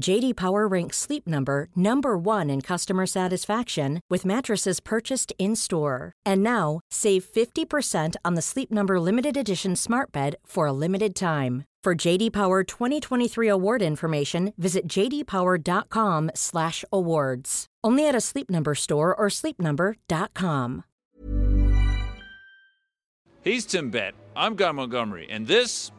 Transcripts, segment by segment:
JD Power ranks Sleep Number number 1 in customer satisfaction with mattresses purchased in-store. And now, save 50% on the Sleep Number limited edition Smart Bed for a limited time. For JD Power 2023 award information, visit jdpower.com/awards. Only at a Sleep Number store or sleepnumber.com. He's Tim Batt. I'm Guy Montgomery, and this,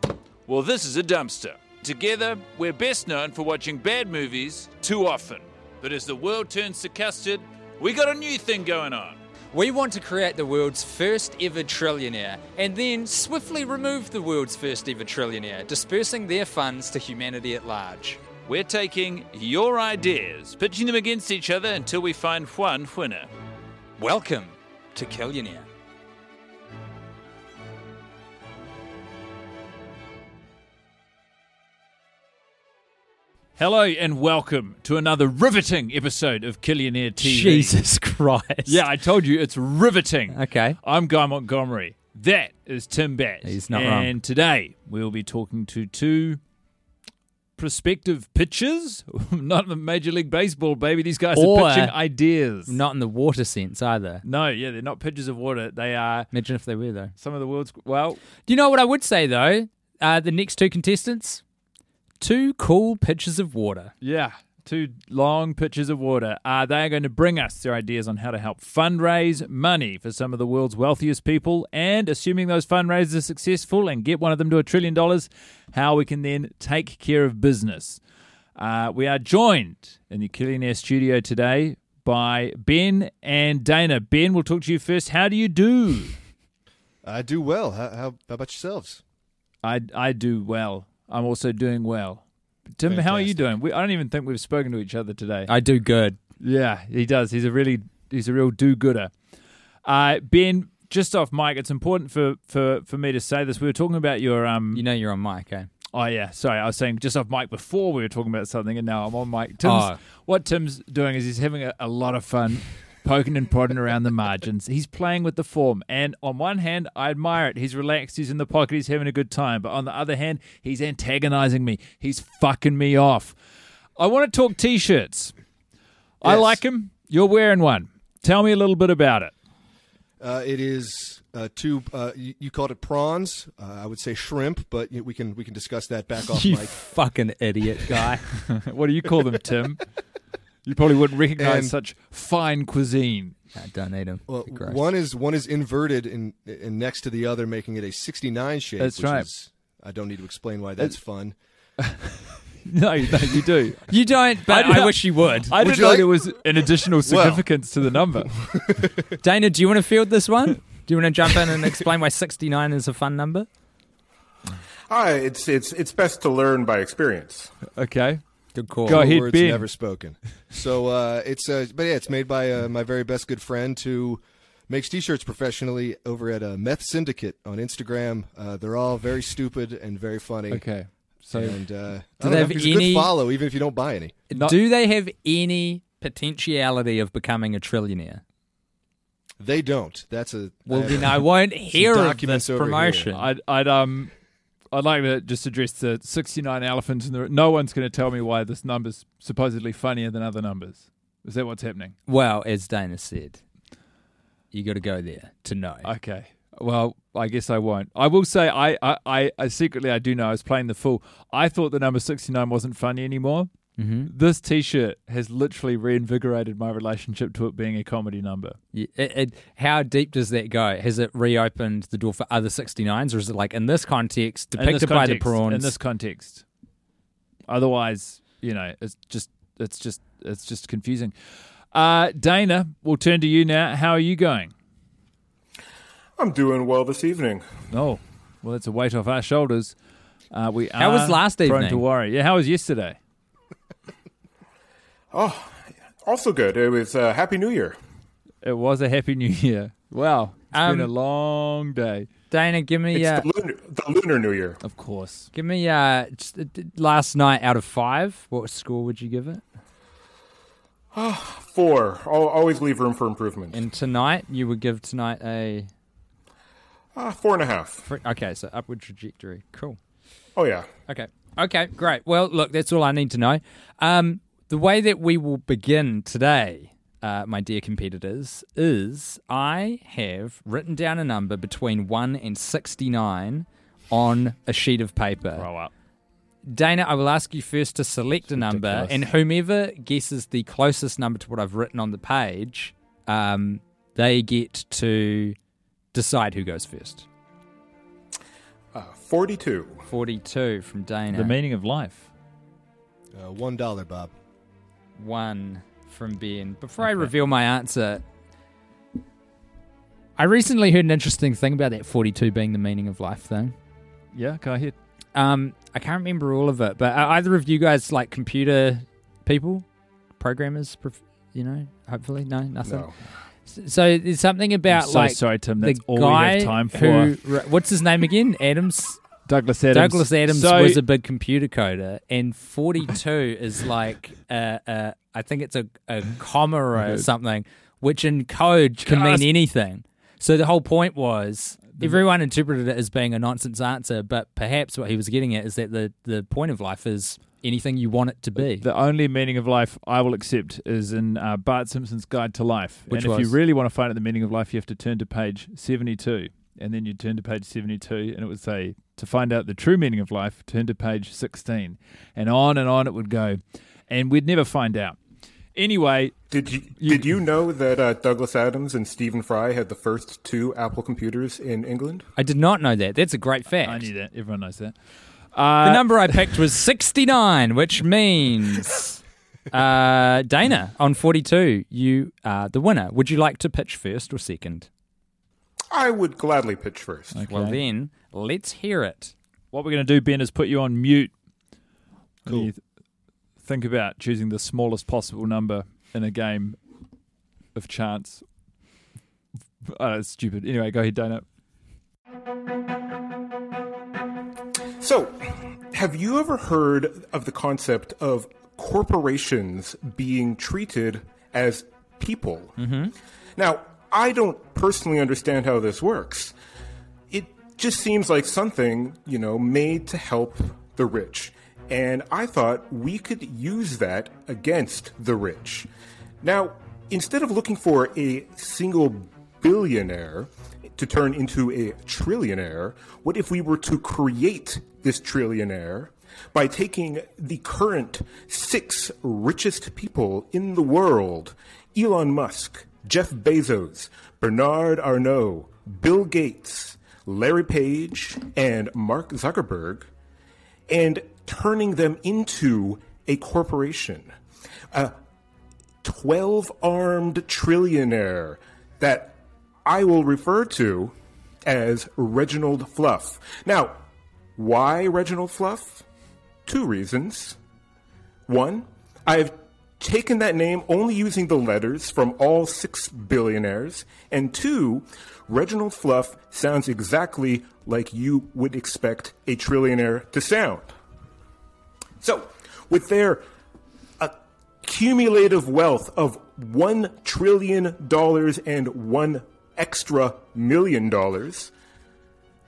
well, this is a dumpster. Together, we're best known for watching bad movies too often. But as the world turns to custard, we got a new thing going on. We want to create the world's first ever trillionaire and then swiftly remove the world's first ever trillionaire, dispersing their funds to humanity at large. We're taking your ideas, pitching them against each other until we find one winner. Welcome to Killionaire. Hello and welcome to another riveting episode of Killionaire TV. Jesus Christ. Yeah, I told you it's riveting. Okay. I'm Guy Montgomery. That is Tim Batt. He's not and wrong. And today we'll be talking to two prospective pitchers. not the Major League Baseball, baby. These guys Or- are pitching ideas. Not in the water sense either. No, yeah, they're not pitchers of water. They are Imagine if they were, though. some of the world's. Well, Do you know what I would say, though? Uh, the next two contestants, two cool pitchers of water. Yeah, two long pitchers of water. Uh, they are going to bring us their ideas on how to help fundraise money for some of the world's wealthiest people, and assuming those fundraisers are successful and get one of them to a trillion dollars, how we can then take care of business. Uh, we are joined in the Killionaire studio today by Ben and Dana. Ben, we'll talk to you first. How do you do? I do well. How, how, how about yourselves? I I do well. I'm also doing well. Tim, how are you doing? We, I don't even think we've spoken to each other today. I do good. Yeah, he does. He's a really he's a real do-gooder. Uh, ben, just off mic, it's important for, for, for me to say this. We were talking about your um. You know you're on mic, eh? oh yeah, sorry. I was saying just off mic before we were talking about something, and now I'm on mic. Tim's Oh. what Tim's doing is he's having a, a lot of fun. Poking and prodding around the margins. He's playing with the form. And on one hand, I admire it. He's relaxed. He's in the pocket. He's having a good time. But on the other hand, he's antagonizing me. He's fucking me off. I want to talk t shirts. I like him. You're wearing one. Tell me a little bit about it. Uh, it is uh, two. Uh, you, you called it prawns. Uh, I would say shrimp, but we can we can discuss that back off You mic. fucking idiot guy. what do you call them, Tim? You probably wouldn't recognize And- such fine cuisine. I don't need them. Well, one is one is inverted and and next to the other, making it a 69 shape. That's which right. Is, I don't need to explain why that's fun. No, no, you do. You don't, but I I, wish you would. I Would didn't you know like- there was an additional significance to the number. Dana, do you want to field this one? Do you want to jump in and explain why 69 is a fun number? Hi, it's it's it's best to learn by experience. Okay. Good call. Go ahead, Words Ben. never spoken. So uh, it's uh, but yeah, it's made by uh, my very best good friend who makes t-shirts professionally over at uh, Meth Syndicate on Instagram. Uh, they're all very stupid and very funny. Okay. So and uh, Do they know, have he's any- a good follow, even if you don't buy any. Not- Do they have any potentiality of becoming a trillionaire? They don't. That's a Well, I- then I won't hear of this over here. promotion. I'd, I'd um, I'd like to just address the 69 elephants in the. room. No one's going to tell me why this number's supposedly funnier than other numbers. Is that what's happening? Well, as Dana said, you got to go there to know. Okay. Well, I guess I won't. I will say I, I, I, I secretly I do know I was playing the fool. I thought the number 69 wasn't funny anymore. This T-shirt has literally reinvigorated my relationship to it being a comedy number. Yeah, It, it, how deep does that go? Has it reopened the door for other 69s, or is it like in this context, depicted this by the context- prawns? In this context, otherwise, you know, it's just, it's just, it's just confusing. Uh, Dana, we'll turn to you now. How are you going? I'm doing well this evening. Oh, well, it's a weight off our shoulders. Uh, we How was are last prone evening? to worry. Yeah, how was yesterday? Oh, also good. It was uh, Happy New Year. It was a happy new year. Wow, it's Um, been a long day. Dana, give me It's uh, the, lunar, the lunar New Year. Of course. give me uh, just, uh, last night out of five. What score would you give it? Four. I'll always leave room for improvement. And tonight, you would give tonight a Uh, four and a half. fr- okay, so upward trajectory. Cool. Oh yeah. Okay. Okay, great. Well, look, that's all I need to know. Um, the way that we will begin today, uh, my dear competitors, is I have written down a number between 1 and 69 on a sheet of paper. Up. Dana, I will ask you first to select a number, and whomever guesses the closest number to what I've written on the page, um, they get to decide who goes first. Uh, Forty-two. 42 from Dana. The meaning of life. Uh, one dollar, Bob. one from Ben. Before I reveal my answer, I recently heard an interesting thing about that 42 being the meaning of life thing. Yeah, go ahead. Um, I can't remember all of it, but are either of you guys like computer people, programmers? prof- You know, hopefully, no, nothing. No. So there's something about I'm so like sorry, Tim. the That's all we guy have time for. who what's his name again? Adams. Douglas Adams. Douglas Adams So- was a big computer coder, and 42 is like, uh, uh, I think it's a, a comma or something, which in code can Gasp. mean anything. So the whole point was everyone interpreted it as being a nonsense answer, but perhaps what he was getting at is that the, the point of life is anything you want it to be. The only meaning of life I will accept is in uh, Bart Simpson's Guide to Life. Which and if you really want to find out the meaning of life, you have to turn to page 72. And then you turn to page 72, and it would say, to find out the true meaning of life, turn to page 16. And on and on it would go. And we'd never find out. Anyway, Did you, did you know that uh, Douglas Adams and Stephen Fry had the first two Apple computers in England? I did not know that. That's a great fact. I knew that. Everyone knows that. Uh, The number I picked was 69, which means uh, Dana on 42, you are the winner. Would you like to pitch first or second? I would gladly pitch first. Well, then, let's hear it. what we're going to do, Ben, is put you on mute. Cool. You th- think about choosing the smallest possible number in a game of chance. Oh, that's stupid. Anyway, go ahead, Dana. So, have you ever heard of the concept of corporations being treated as people? Mm-hmm. Now, I don't personally understand how this works. It just seems like something, you know, made to help the rich. And I thought we could use that against the rich. Now, instead of looking for a single billionaire to turn into a trillionaire, what if we were to create this trillionaire by taking the current six richest people in the world Elon Musk, Jeff Bezos, Bernard Arnault, Bill Gates, Larry Page, and Mark Zuckerberg and turning them into a corporation. A 12 armed trillionaire that I will refer to as Reginald Fluff. Now, why Reginald Fluff? Two reasons. One, I've taken that name only using the letters from all six billionaires. And two, Reginald Fluff sounds exactly like you would expect a trillionaire to sound. So, with their accumulative wealth of one trillion dollars and one extra million dollars,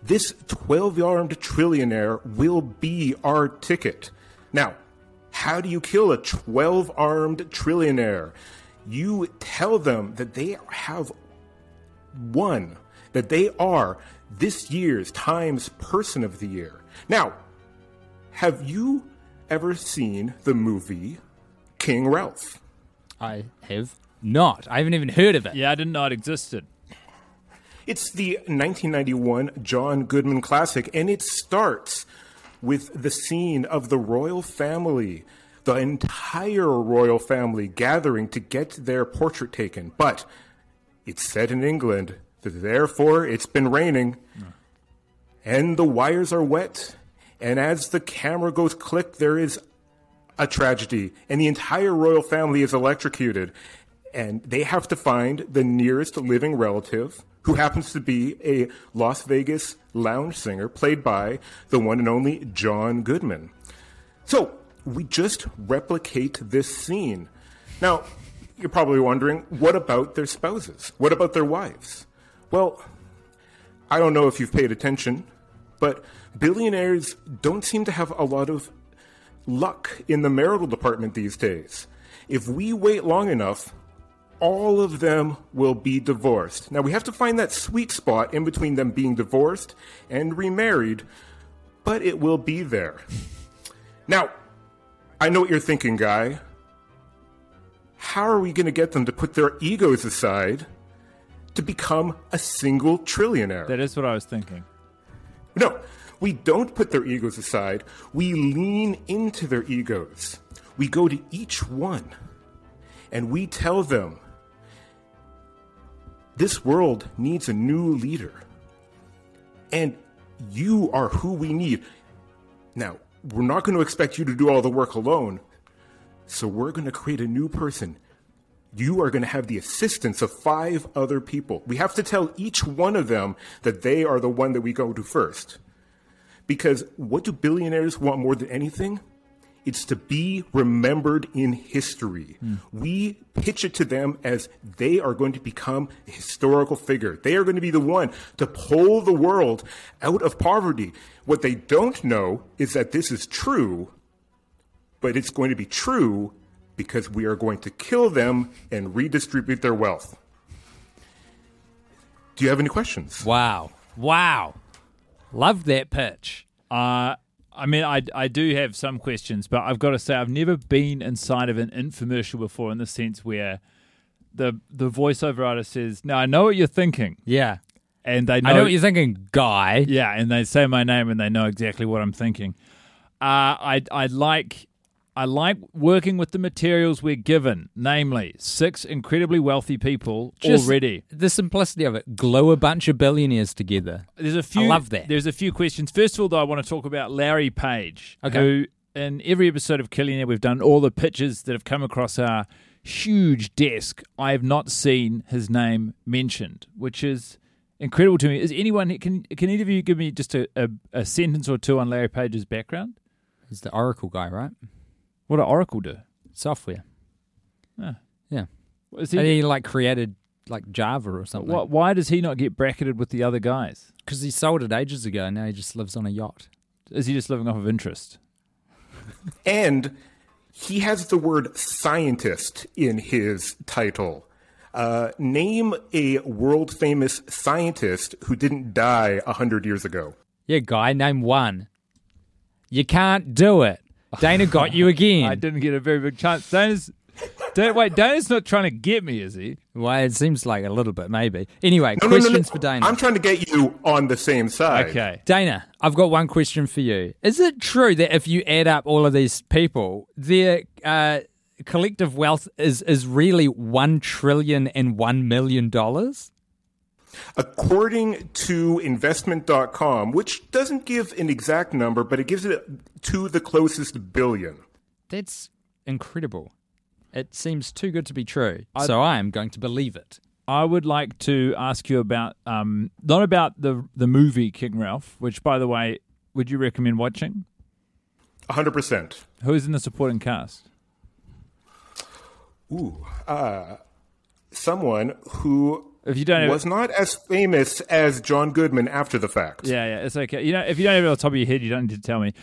this 12 armed trillionaire will be our ticket. Now, how do you kill a 12 armed trillionaire? You tell them that they have won, that they are this year's Times Person of the Year. Now, have you ever seen the movie King Ralph? I have not. I haven't even heard of it. Yeah, I didn't know it existed. It's the 1991 John Goodman classic, and it starts with the scene of the royal family, the entire royal family gathering to get their portrait taken. But it's set in England, therefore it's been raining, and the wires are wet. And as the camera goes click, there is a tragedy, and the entire royal family is electrocuted. And they have to find the nearest living relative, who happens to be a Las Vegas lounge singer, played by the one and only John Goodman. So we just replicate this scene. Now, you're probably wondering, what about their spouses? What about their wives? Well, I don't know if you've paid attention, but billionaires don't seem to have a lot of luck in the marital department these days. If we wait long enough, all of them will be divorced. Now, we have to find that sweet spot in between them being divorced and remarried, but it will be there. Now, I know what you're thinking, Guy. How are we going to get them to put their egos aside to become a single trillionaire? That is what I was thinking. No, we don't put their egos aside. We lean into their egos. We go to each one and we tell them this world needs a new leader. And you are who we need. Now, we're not going to expect you to do all the work alone. So we're going to create a new person. You are going to have the assistance of five other people. We have to tell each one of them that they are the one that we go to first. Because what do billionaires want more than anything? It's to be remembered in history. We pitch it to them as they are going to become a historical figure. They are going to be the one to pull the world out of poverty. What they don't know is that this is true, but it's going to be true because we are going to kill them and redistribute their wealth. Do you have any questions? Wow. Wow. Love that pitch. Uh, I mean, I, I do have some questions, but I've got to say, I've never been inside of an infomercial before in the sense where the the voiceover artist says, "Now I know what you're thinking," Yeah. and they know, I know what you're thinking, guy. yeah, and they say my name and they know exactly what I'm thinking. Uh, I I like I like working with the materials we're given, namely six incredibly wealthy people Just already. The simplicity of it. Glow a bunch of billionaires together. There's a few. love that. There's a few questions. First of all, though, I want to talk about Larry Page, Okay. who in every episode of Killionaire, we've done all the pitches that have come across our huge desk. I have not seen his name mentioned, which is incredible to me. Is anyone can can either of you give me just a, a, a sentence or two on Larry Page's background? He's the Oracle guy, right? What did Oracle do? Software. Ah. Yeah. Is And he, he like created like Java or something. why, why does he not get bracketed with the other guys? Because he sold it ages ago. Now he just lives on a yacht. Is he just living off of interest? And he has the word scientist in his title. Uh, name a world famous scientist who didn't die a hundred years ago. Yeah, guy, name one. You can't do it. Dana got you again. I didn't get a very big chance. Dana's, Dan, wait, Dana's not trying to get me, is he? Well, it seems like a little bit, maybe. Anyway, No, no, no, no. questions for Dana. I'm trying to get you on the same side. Okay. Dana, I've got one question for you. Is it true that if you add up all of these people, their uh, collective wealth is is really one trillion and one million dollars? According to investment.com, which doesn't give an exact number, but it gives it to the closest billion. That's incredible. It seems too good to be true, so I am going to believe it. I would like to ask you about um, not about the the movie King Ralph, which, by the way, would you recommend watching? 100%. Who's in the supporting cast? Ooh. Uh, someone who If you don't, was not as famous as John Goodman after the fact. yeah, yeah, it's okay. You know, if you don't have it on the top of your head, you don't need to tell me.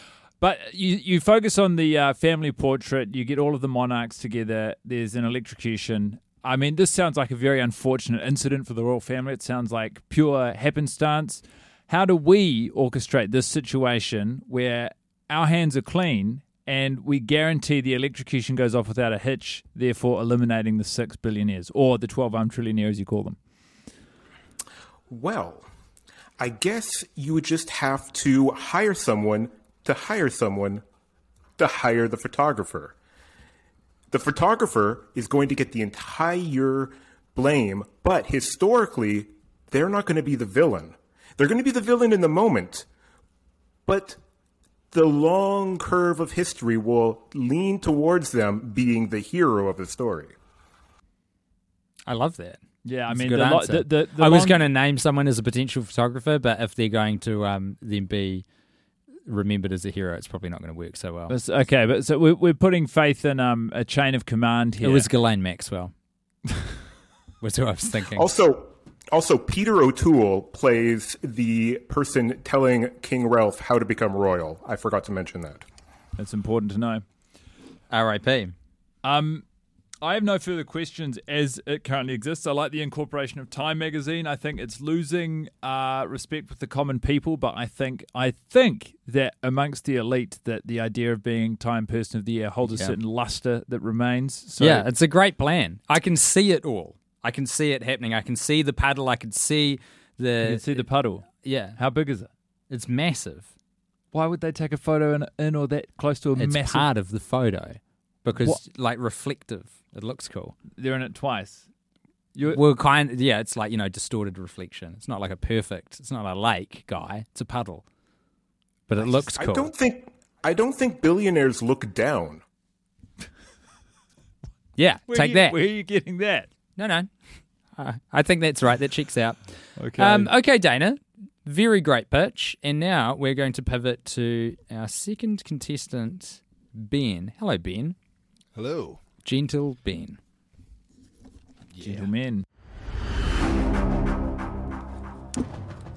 But you you focus on the uh, family portrait. You get all of the monarchs together. There's an electrocution. I mean, this sounds like a very unfortunate incident for the royal family. It sounds like pure happenstance. How do we orchestrate this situation where our hands are clean and we guarantee the electrocution goes off without a hitch, therefore eliminating the six billionaires or the 12 armed trillionaires, as you call them. Well, I guess you would just have to hire someone to hire someone to hire the photographer. The photographer is going to get the entire blame, but historically, they're not going to be the villain. They're going to be the villain in the moment, but the long curve of history will lean towards them being the hero of the story. I love that. Yeah, I That's mean, the, lo- the, the, the I was long- going to name someone as a potential photographer, but if they're going to um, then be remembered as a hero, it's probably not going to work so well. That's- Okay, but so we're, we're putting faith in um, a chain of command here. It was Ghislaine Maxwell. was who I was thinking. Also, also Peter O'Toole plays the person telling King Ralph how to become royal. I forgot to mention that. That's important to know. R.I.P. Um, I have no further questions as it currently exists. I like the incorporation of Time magazine. I think it's losing uh, respect with the common people, but I think I think that amongst the elite, that the idea of being Time Person of the Year holds a certain luster that remains. So yeah, it's a great plan. I can see it all. I can see it happening. I can see the paddle. I can see the. you can see the puddle. yeah, How big is it? it's massive. Why would they take a photo in, in or that close to a It's massive? part of the photo because, What? like, reflective. It looks cool. They're in it twice. You Well, kind. Yeah, it's like you know, distorted reflection. It's not like a perfect. It's not a lake guy. It's a puddle, but it looks cool. I don't think I don't think billionaires look down. yeah, where take you- that. Where are you getting that? No, no. Uh, I think that's right. That checks out. Okay. Um, okay, Dana. Very great pitch. And now we're going to pivot to our second contestant, Ben. Hello, Ben. Hello. Gentle Ben. Gentlemen.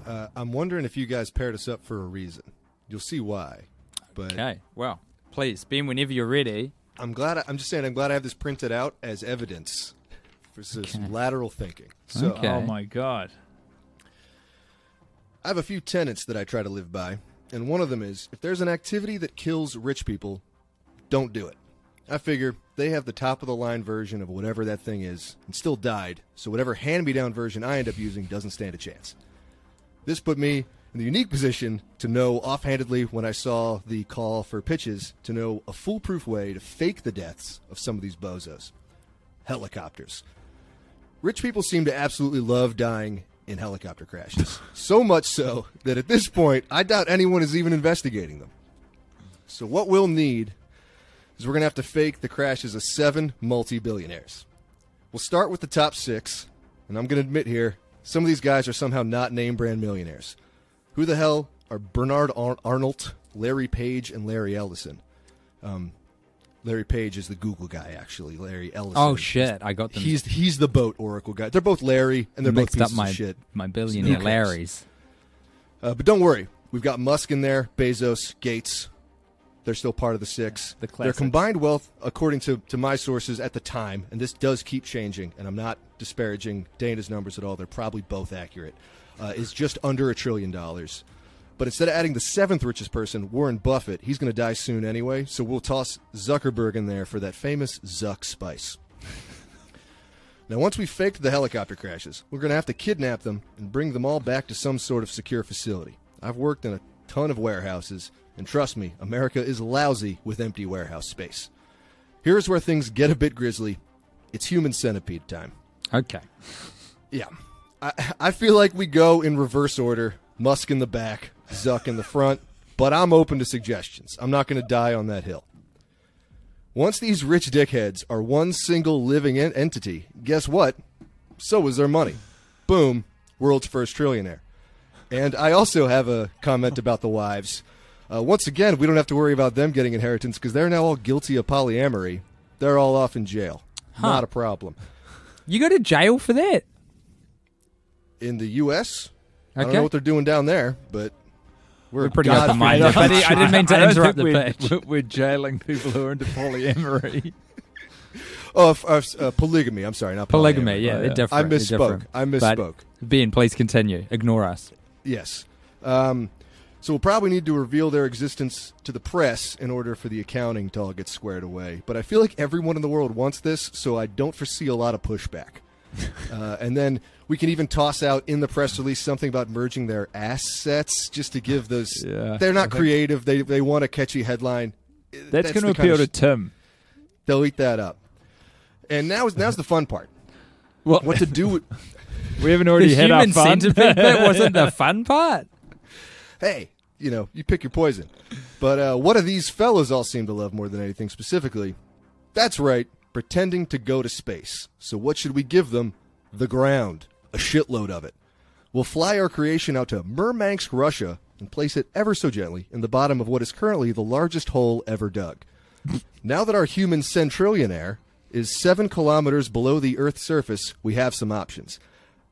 Uh, I'm wondering if you guys paired us up for a reason. You'll see why. But Okay, well, please, Ben, whenever you're ready. I'm glad. I, I'm just saying. I'm glad I have this printed out as evidence for some lateral thinking. So Okay. Oh my god. I have a few tenets that I try to live by, and one of them is if there's an activity that kills rich people, don't do it. I figure they have the top of the line version of whatever that thing is and still died, so whatever hand me down version I end up using doesn't stand a chance. This put me in the unique position to know offhandedly when I saw the call for pitches to know a foolproof way to fake the deaths of some of these bozos. Helicopters. Rich people seem to absolutely love dying in helicopter crashes. so much so that at this point, I doubt anyone is even investigating them. So, what we'll need is we're going to have to fake the crashes of seven multi billionaires. We'll start with the top six, and I'm going to admit here, some of these guys are somehow not name brand millionaires. Who the hell are Bernard Ar- Arnold, Larry Page, and Larry Ellison? Um, Larry Page is the Google guy, actually. Larry Ellison. Oh, shit. I got them. He's he's the boat Oracle guy. They're both Larry, and they're both mixed up pieces my, of shit. my billionaire Larrys. Uh, but don't worry, we've got Musk in there, Bezos, Gates. They're still part of the six. The Their combined wealth, according to, to my sources at the time, and this does keep changing, and I'm not disparaging Dana's numbers at all. They're probably both accurate. Uh, is just under a trillion dollars. But instead of adding the seventh richest person, Warren Buffett, he's going to die soon anyway. So we'll toss Zuckerberg in there for that famous Zuck spice. Now, once we've faked the helicopter crashes, we're going to have to kidnap them and bring them all back to some sort of secure facility. I've worked in a ton of warehouses, and trust me, America is lousy with empty warehouse space. Here's where things get a bit grisly. It's human centipede time. Okay. Yeah. I, I feel like we go in reverse order Musk in the back, Zuck in the front, but I'm open to suggestions. I'm not going to die on that hill. Once these rich dickheads are one single living en- entity, guess what? So is their money. Boom, world's first trillionaire. And I also have a comment about the wives. Uh, once again, we don't have to worry about them getting inheritance because they're now all guilty of polyamory. They're all off in jail. Not a problem. You go to jail for that? In the U.S., I don't Okay. know what they're doing down there, but we're, We're pretty God- open-minded. But I didn't mean to I don't interrupt think the we're, pitch. We're, we're jailing people who are into polyamory. Oh, f- uh, s- uh, polygamy. I'm sorry, not Polygamy, polyamory. yeah, they're yeah. different. I they're misspoke. different. I But misspoke. Ben, please continue. Ignore us. Yes. Um, So we'll probably need to reveal their existence to the press in order for the accounting to all get squared away. But I feel like everyone in the world wants this, so I don't foresee a lot of pushback. uh, and then we can even toss out in the press release something about merging their assets just to give those. Yeah, they're not creative. They they want a catchy headline. That's, going to appeal to Tim. They'll eat that up. And now is now's the fun part. Well, What to do with? We haven't the already had our human fun. centipede bit wasn't the fun part. hey, you know, you pick your poison. But uh, what do these fellows all seem to love more than anything specifically? That's right, pretending to go to space. So what should we give them? The ground, a shitload of it. We'll fly our creation out to Murmansk, Russia, and place it ever so gently in the bottom of what is currently the largest hole ever dug. now that our human centrillionaire is seven kilometers below the Earth's surface, we have some options.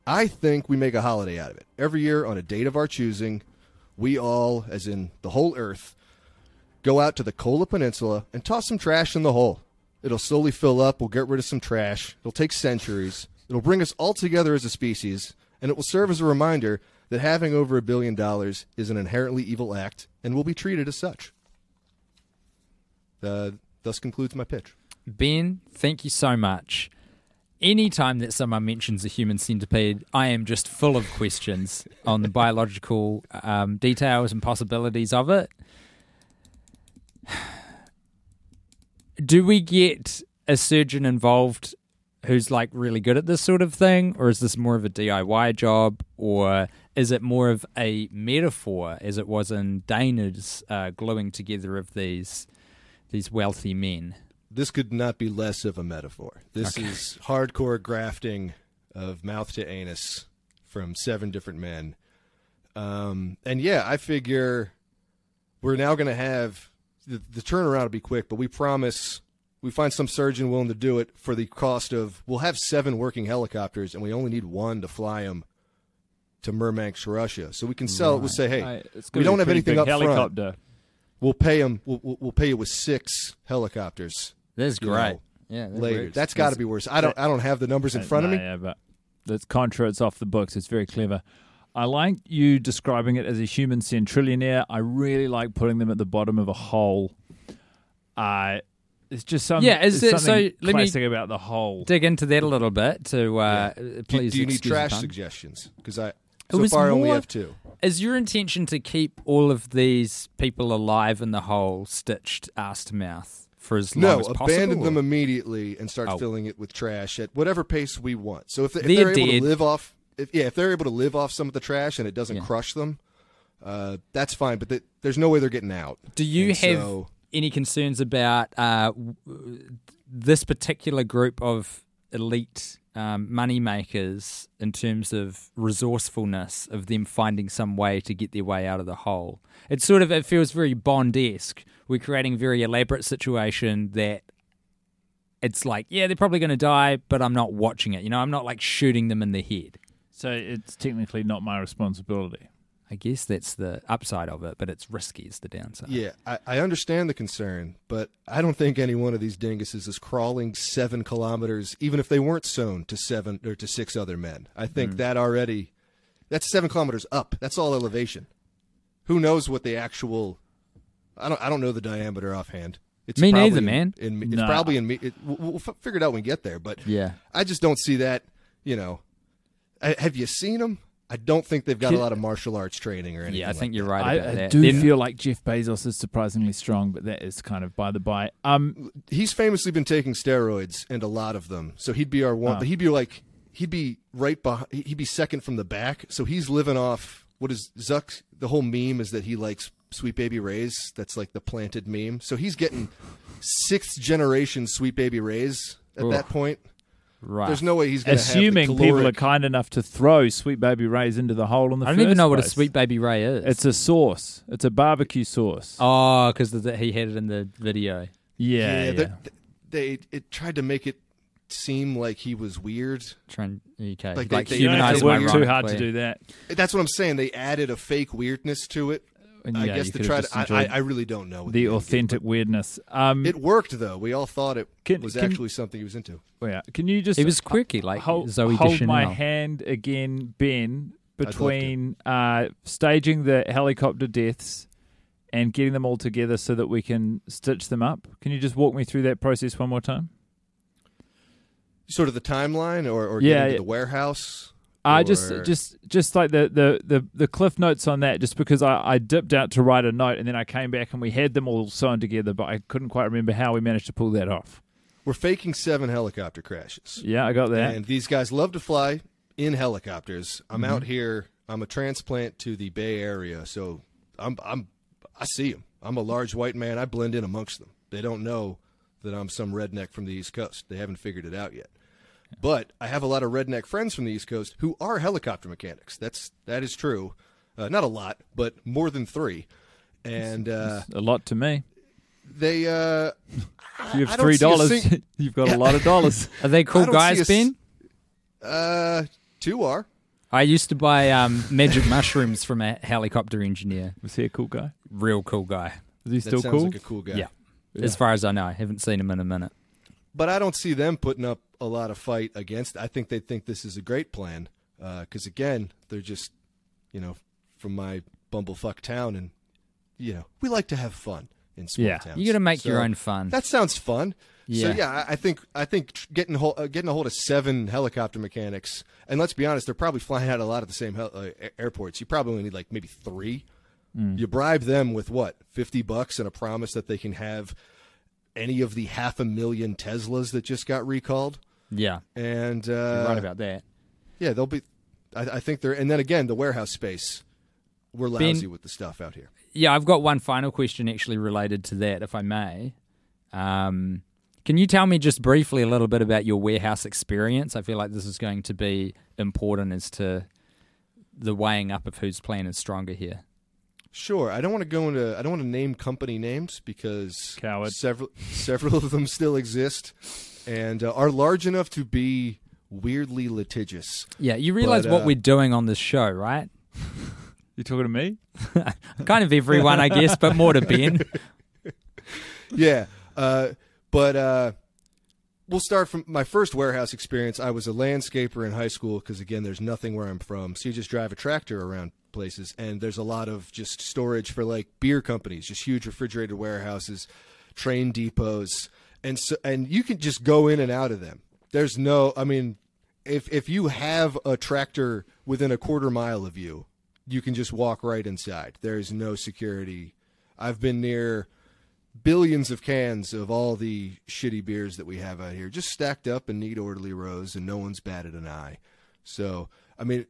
I think we make a holiday out of it. Every year, on a date of our choosing, we all, as in the whole Earth, go out to the Kola Peninsula and toss some trash in the hole. It'll slowly fill up. We'll get rid of some trash. It'll take centuries. It'll bring us all together as a species, and it will serve as a reminder that having over a billion dollars is an inherently evil act and will be treated as such. Uh, thus concludes my pitch. Ben, thank you so much. Anytime that someone mentions a human centipede, I am just full of questions on the biological um, details and possibilities of it. Do we get a surgeon involved who's like really good at this sort of thing, or is this more of a DIY job, or is it more of a metaphor, as it was in Dana's uh, gluing together of these these wealthy men? This could not be less of a metaphor. This is hardcore grafting of mouth to anus from seven different men. Um, and yeah, I figure we're now going to have the, the turnaround will be quick, but we promise we find some surgeon willing to do it for the cost of we'll have seven working helicopters and we only need one to fly them to Murmansk, Russia. So we can sell it. We'll say, hey, it's we don't have anything up front. helicopter. We'll pay them. We'll, we'll, we'll pay you with six helicopters That's you great. know, yeah, that later. works. That's got to be worse. I don't. I don't have the numbers in front of me. Yeah, but that's contra. It's off the books. It's very clever. I like you describing it as a human centrillionaire. I really like putting them at the bottom of a hole. Uh, it's just some Yeah, is there's it- so something let me- classic about the hole. dig into that a little bit to uh, Do, please. do you need trash pun. suggestions? Because I It so was far I only have two. Is your intention to keep all of these people alive in the hole, stitched ass to mouth for as long No, as possible? abandon them immediately and start Oh. filling it with trash at whatever pace we want. So if, they, if They're they're able to live off, if, yeah, if they're able to live off some of the trash and it doesn't Yeah. crush them, uh, that's fine. But th- there's no way they're getting out. Do you And have so- any concerns about uh, this particular group of elite um, money makers in terms of resourcefulness of them finding some way to get their way out of the hole? It sort of it feels very Bond esque. We're creating a very elaborate situation that it's like, yeah, they're probably going to die, but I'm not watching it. You know, I'm not like shooting them in the head. So it's technically not my responsibility. I guess that's the upside of it, but it's risky is the downside. Yeah, I, I understand the concern, but I don't think any one of these dinguses is crawling seven kilometers, even if they weren't sewn to seven or to six other men. I think Mm. that already, that's seven kilometers up. That's all elevation. Who knows what the actual? I don't. I don't know the diameter offhand. It's Me probably neither, in- man. In, it's Nah. probably in me. It, we'll, we'll figure it out when we get there. But Yeah. I just don't see that. You know, I, have you seen them? I don't think they've got a lot of martial arts training or anything. Yeah, I like think you're right I, about I that. do Then- feel like Jeff Bezos is surprisingly strong, but that is kind of by the by. Um, he's famously been taking steroids and a lot of them. So he'd be our one, Oh. but he'd be like he'd be right behind. He'd be second from the back. So he's living off what is Zuck. The whole meme is that he likes Sweet Baby Ray's. That's like the planted meme. So he's getting sixth generation Sweet Baby Ray's at Oof. that point. Right. There's no way he's going to assuming have the people are kind enough to throw Sweet Baby Ray's into the hole in the I don't even first know what a place. sweet baby ray is. It's a sauce. It's a barbecue sauce. oh, because he had it in the video. yeah, yeah. They, they it tried to make it seem like he was weird. Trying, okay, Like like, they- they- You don't have humanize to him work too hard to do that. That's what I'm saying. They added a fake weirdness to it. And I guess you to could try to. just I, I, really don't know what the they did, authentic weirdness. Um, It worked though. We all thought it Can- was can- actually something he was into. yeah. Can you just He was quirky, like hold, Zoe hold Deschanel. my hand again, Ben? I'd love to. between uh, staging the helicopter deaths and getting them all together so that we can stitch them up. Can you just walk me through that process one more time? Sort of the timeline, or, or Yeah, getting to yeah. the warehouse. Uh, just just just like the, the, the, the cliff notes on that, just because I, I dipped out to write a note and then I came back and we had them all sewn together, but I couldn't quite remember how we managed to pull that off. we're faking seven helicopter crashes. Yeah, I got that. And these guys love to fly in helicopters. I'm Mm-hmm. out here. I'm a transplant to the Bay Area, so I'm I'm I see them. I'm a large white man. I blend in amongst them. They don't know that I'm some redneck from the East Coast. They haven't figured it out yet. But I have a lot of redneck friends from the East Coast who are helicopter mechanics. That's that is true. Uh, not a lot, but more than three. And uh, a lot to me. they uh, you have don't three dollars, sing- you've got a lot of dollars. Are they cool I a guys, Ben? uh, two are. I used to buy um, magic mushrooms from a helicopter engineer. Was he a cool guy? Real cool guy. Is he That still sounds cool? like a cool guy. Yeah. As far as I know, I haven't seen him in a minute. but I don't see them putting up a lot of fight against. I think they think this is a great plan because again, they're just you know from my bumblefuck town, and you know we like to have fun in small Yeah. towns. You got to make your own fun. That sounds fun. Yeah. So yeah, I- think I think getting hold, uh, getting a hold of seven helicopter mechanics, and let's be honest, they're probably flying out a lot of the same hel- uh, airports. You probably need like maybe three. Mm. You bribe them with what fifty bucks and a promise that they can have any of the half a million Teslas that just got recalled, yeah, and you're uh, right about that. yeah, they'll be. I, I think they're, and then again, the warehouse space. We're Ben- lousy with the stuff out here. Yeah, I've got one final question actually related to that, if I may. Um, can you tell me just briefly a little bit about your warehouse experience? I feel like this is going to be important as to the weighing up of whose plan is stronger here. Sure. I don't want to go into. I don't want to name company names because Coward. several several of them still exist and uh, are large enough to be weirdly litigious. Yeah, you realize But, what uh, we're doing on this show, right? You talking to me? kind of everyone, I guess, but more to Ben. Yeah. Uh, but uh, we'll start from my first warehouse experience. I was a landscaper in high school because again, there's nothing where I'm from, so you just drive a tractor around places, and there's a lot of just storage for like beer companies, just huge refrigerated warehouses, train depots, and so and you can just go in and out of them. There's no, I mean, if if you have a tractor within a quarter mile of you, you can just walk right inside. There's no security. I've been near billions of cans of all the shitty beers that we have out here, just stacked up in neat, orderly rows, and no one's batted an eye. So, I mean,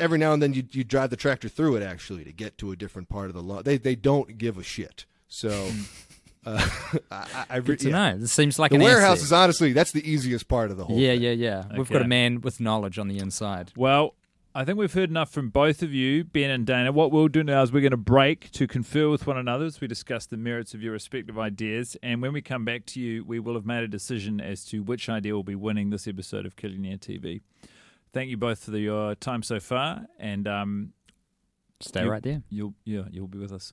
every now and then you you drive the tractor through it actually to get to a different part of the law. They they don't give a shit. So, uh, I, I, I Good to yeah. know. This seems like The an warehouse asset. is honestly that's the easiest part of the whole. Yeah, thing. yeah, yeah. We've got a man with knowledge on the inside. Well, I think we've heard enough from both of you, Ben and Dana. What we'll do now is we're going to break to confer with one another as we discuss the merits of your respective ideas. And when we come back to you, we will have made a decision as to which idea will be winning this episode of Killionaire TV. Thank you both for the, your time so far, and um, Stay you- right there. You'll yeah, you'll be with us.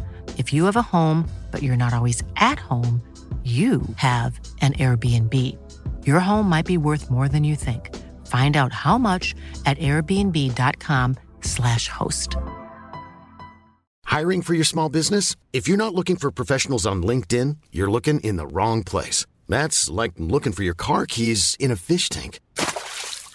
If you have a home, but you're not always at home, you have an Airbnb. Your home might be worth more than you think. Find out how much at airbnb.com/slash host. Hiring for your small business? If you're not looking for professionals on LinkedIn, you're looking in the wrong place. That's like looking for your car keys in a fish tank.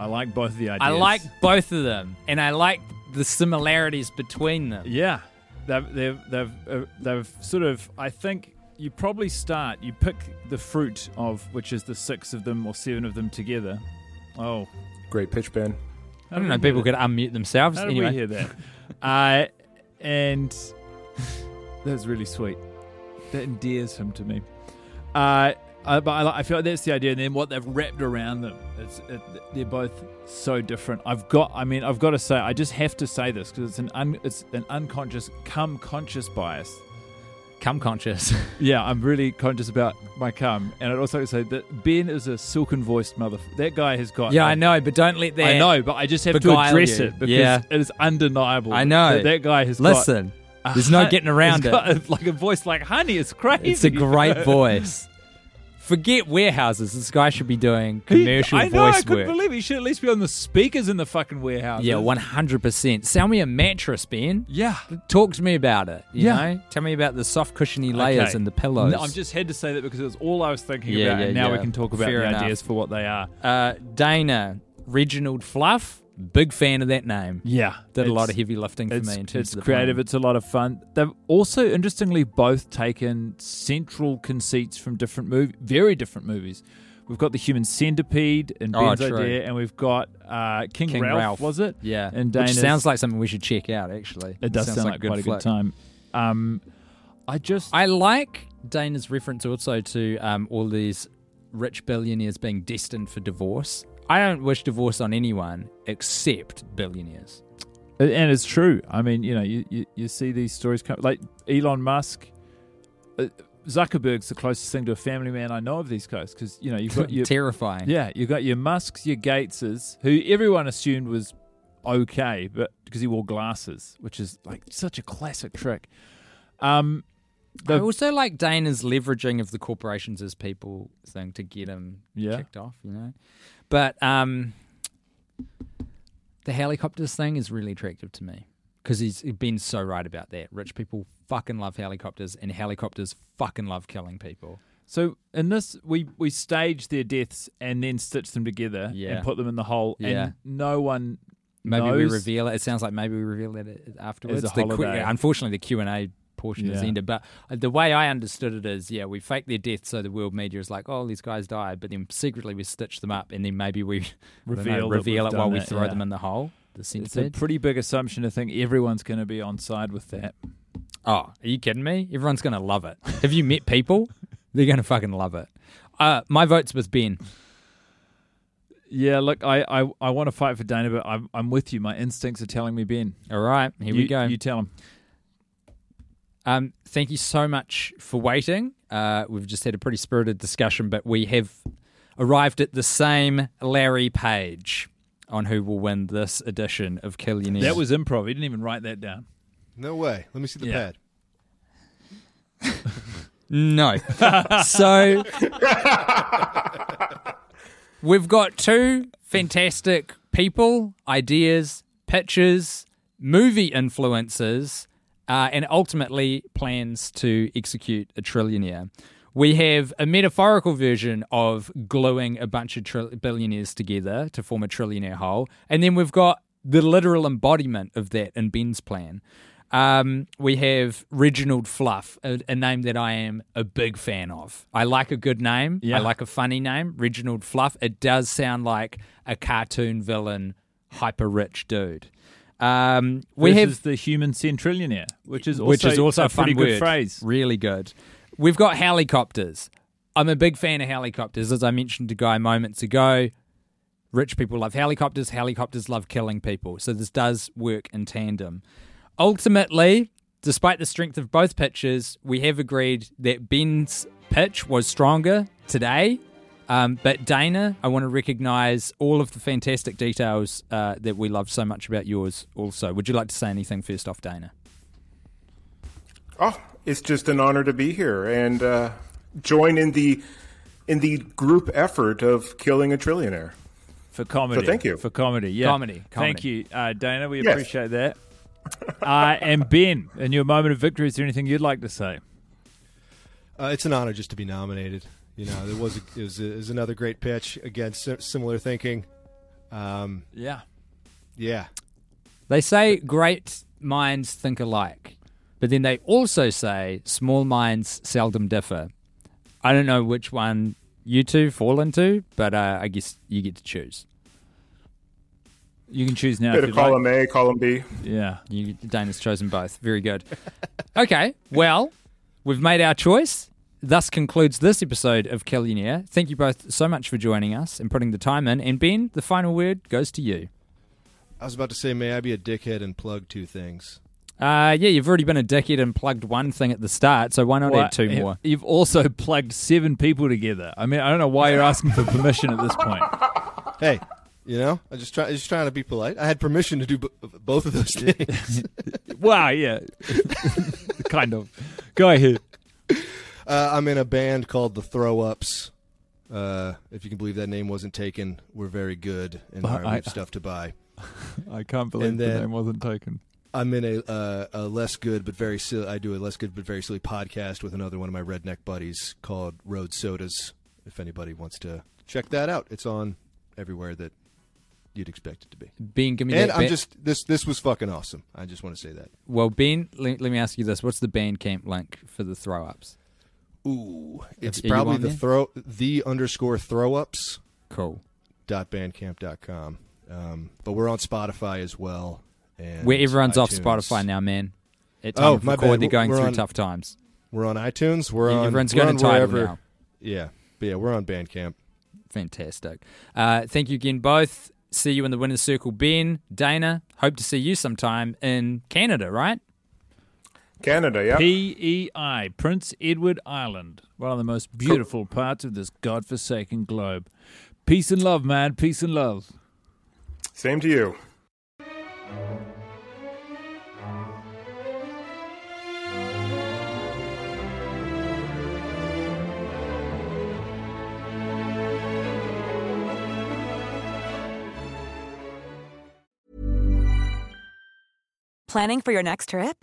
I like both the ideas. I like both of them, and I like the similarities between them. Yeah, they've they've they've, uh, they've sort of. I think you probably start. You pick the fruit of which is the six of them or seven of them together. Oh, Great pitch, Ben. I don't know. People could unmute themselves How did anyway. we hear that? uh, and that was really sweet. That endears him to me. Uh, I, but I, I feel like that's the idea. And then what they've wrapped around them, it's, it, they're both so different. I've got, I mean, I've got to say, I just have to say this because it's an un, it's an unconscious, come conscious bias. Come conscious. Yeah, I'm really conscious about my cum, and I'd also say that Ben is a silken voiced mother. That guy has got. yeah, I know, but don't let that. I know, but I just have to address you. it because Yeah. it is undeniable. I know. that, that guy has Listen, got. a there's no getting around it. a- like a voice like honey. It's crazy. It's a great voice. Forget warehouses. This guy should be doing commercial He- I know. I voice couldn't work. believe he should at least be on the speakers in the fucking warehouse. Yeah, one hundred percent. Sell me a mattress, Ben. Yeah. Talk to me about it. You Yeah. know, tell me about the soft cushiony layers Okay. and the pillows. No, I've just had to say that because it was all I was thinking Yeah, about, yeah, and now we can talk about Fair the enough. ideas for what they are. uh, Dana Reginald Fluff. Big fan of that name. Yeah, Did a lot of heavy lifting for me in terms it's of the creative. It's a lot of fun. They've also, interestingly, both taken central conceits from different movies, very different movies. We've got the Human Centipede and Oh, Ben's true. idea, and we've got uh, King, King Ralph, Ralph. Was it? Yeah, and which sounds like something we should check out. Actually, it does sound like, a quite a good time. Um, I just I like Dana's reference also to um, all these rich billionaires being destined for divorce. I don't wish divorce on anyone except billionaires. and it's true. I mean, you know, you, you, you see these stories come like Elon Musk. Uh, Zuckerberg's the closest thing to a family man I know of these guys because you know you've got your Terrifying. Yeah, you got your Musks, your Gateses, who everyone assumed was okay, but because he wore glasses, which is like such a classic trick. Um, I also like Dana's leveraging of the corporations as people thing to get him Yeah. kicked off, you know. But um, the helicopters thing is really attractive to me because he's been so right about that. Rich people fucking love helicopters, and helicopters fucking love killing people. so in this, we we stage their deaths and then stitch them together Yeah. and put them in the hole, Yeah. and no one Maybe we reveal it. It sounds like maybe we reveal it afterwards. The unfortunately, the Q and A portion Yeah. ended. But uh, the way I understood it is, yeah, we fake their death so the world media is like, oh, these guys died, but then secretly we stitch them up, and then maybe we don't know, Reveal reveal it while we throw yeah. them in the hole. The It's a pretty big assumption to think everyone's going to be on side with that. oh, are you kidding me? Everyone's gonna love it. Have you met people? They're gonna fucking love it. Uh, my vote's with Ben. Yeah, look, I, I, I want to fight for Dana, but I'm, I'm with you. My instincts are telling me Ben. All right, here you, we go. You tell him. Um, thank you so much for waiting. Uh, we've just had a pretty spirited discussion, but we have arrived at the same Larry Page on who will win this edition of Killionaire. That was improv. He didn't even write that down. No way. Let me see the Yeah. pad. no. so we've got two fantastic people, ideas, pictures, movie influences, uh, and ultimately plans to execute a trillionaire. We have a metaphorical version of gluing a bunch of tri- billionaires together to form a trillionaire whole, and then we've got the literal embodiment of that in Ben's plan. Um, we have Reginald Fluff, a, a name that I am a big fan of. I like a good name. Yeah. I like a funny name, Reginald Fluff. It does sound like a cartoon villain, hyper rich dude. Um, we We have the human centrillionaire, which is also, which is also a, fun pretty good word. phrase. Really good. We've got helicopters. I'm a big fan of helicopters, as I mentioned to Guy moments ago. Rich people love helicopters, helicopters love killing people. So this does work in tandem. Ultimately, despite the strength of both pitches, we have agreed that Ben's pitch was stronger today. Um, but Dana, I want to recognize all of the fantastic details uh, that we love so much about yours also. Would you like to say anything first off, Dana? Oh, it's just an honor to be here and uh, join in the in the group effort of killing a trillionaire. For comedy. So thank you. For comedy, yeah. Comedy, Thank you, uh, Dana. We Yes. appreciate that. uh, and Ben, in your moment of victory, is there anything you'd like to say? Uh, it's an honor just to be nominated. You know, there was a, it, was it was another great pitch against si- similar thinking. Um, Yeah. yeah, They say great minds think alike, but then they also say small minds seldom differ. I don't know which one you two fall into, but uh, I guess you get to choose. You can choose now. Bit if of you'd like. column A, column B. Yeah. You, Dana's chosen both. Very good. okay, well, we've made our choice. Thus concludes this episode of Killionaire. Thank you both so much for joining us and putting the time in. And Ben, the final word goes to you. I was about to say, may I be a dickhead and plug two things? Uh, yeah, you've already been a dickhead and plugged one thing at the start, so why not Well, add two more? You've also plugged seven people together. I mean, I don't know why you're asking for permission at this point. Hey, you know, I just try, just trying to be polite. I had permission to do b- both of those things. Wow, yeah. kind of. Go ahead. Uh, I'm in a band called the Throw Ups. Uh, if you can believe that name wasn't taken, we're very good and I- have stuff to buy. I can't believe And the name wasn't taken. I'm in a, uh, a less good but very silly. I do a less good but very silly podcast with another one of my redneck buddies called Road Sodas. If anybody wants to check that out, it's on everywhere that you'd expect it to be. Ben, give me And that. I'm just this this was fucking awesome. I just want to say that. well, Ben, let, let me ask you this: What's the Bandcamp link for the throw ups? Ooh, it's Are probably the there? throw the underscore throw ups Cool. dot bandcamp.com. Um, but we're on Spotify as well. And Where everyone's off. Spotify now, man. At time Oh, of my record, bad. they're going We're through on- tough times. We're on iTunes. We're Yeah, on. everyone's we're going on to Tidal wherever. now. Yeah, but yeah, we're on Bandcamp. Fantastic. Uh, thank you again, both. See you in the winner's circle, Ben, Dana. Hope to see you sometime in Canada, right? Canada, yeah. PEI, Prince Edward Island, one of the most beautiful parts of this godforsaken globe. Peace and love, man. Peace and love. Same to you. Planning for your next trip?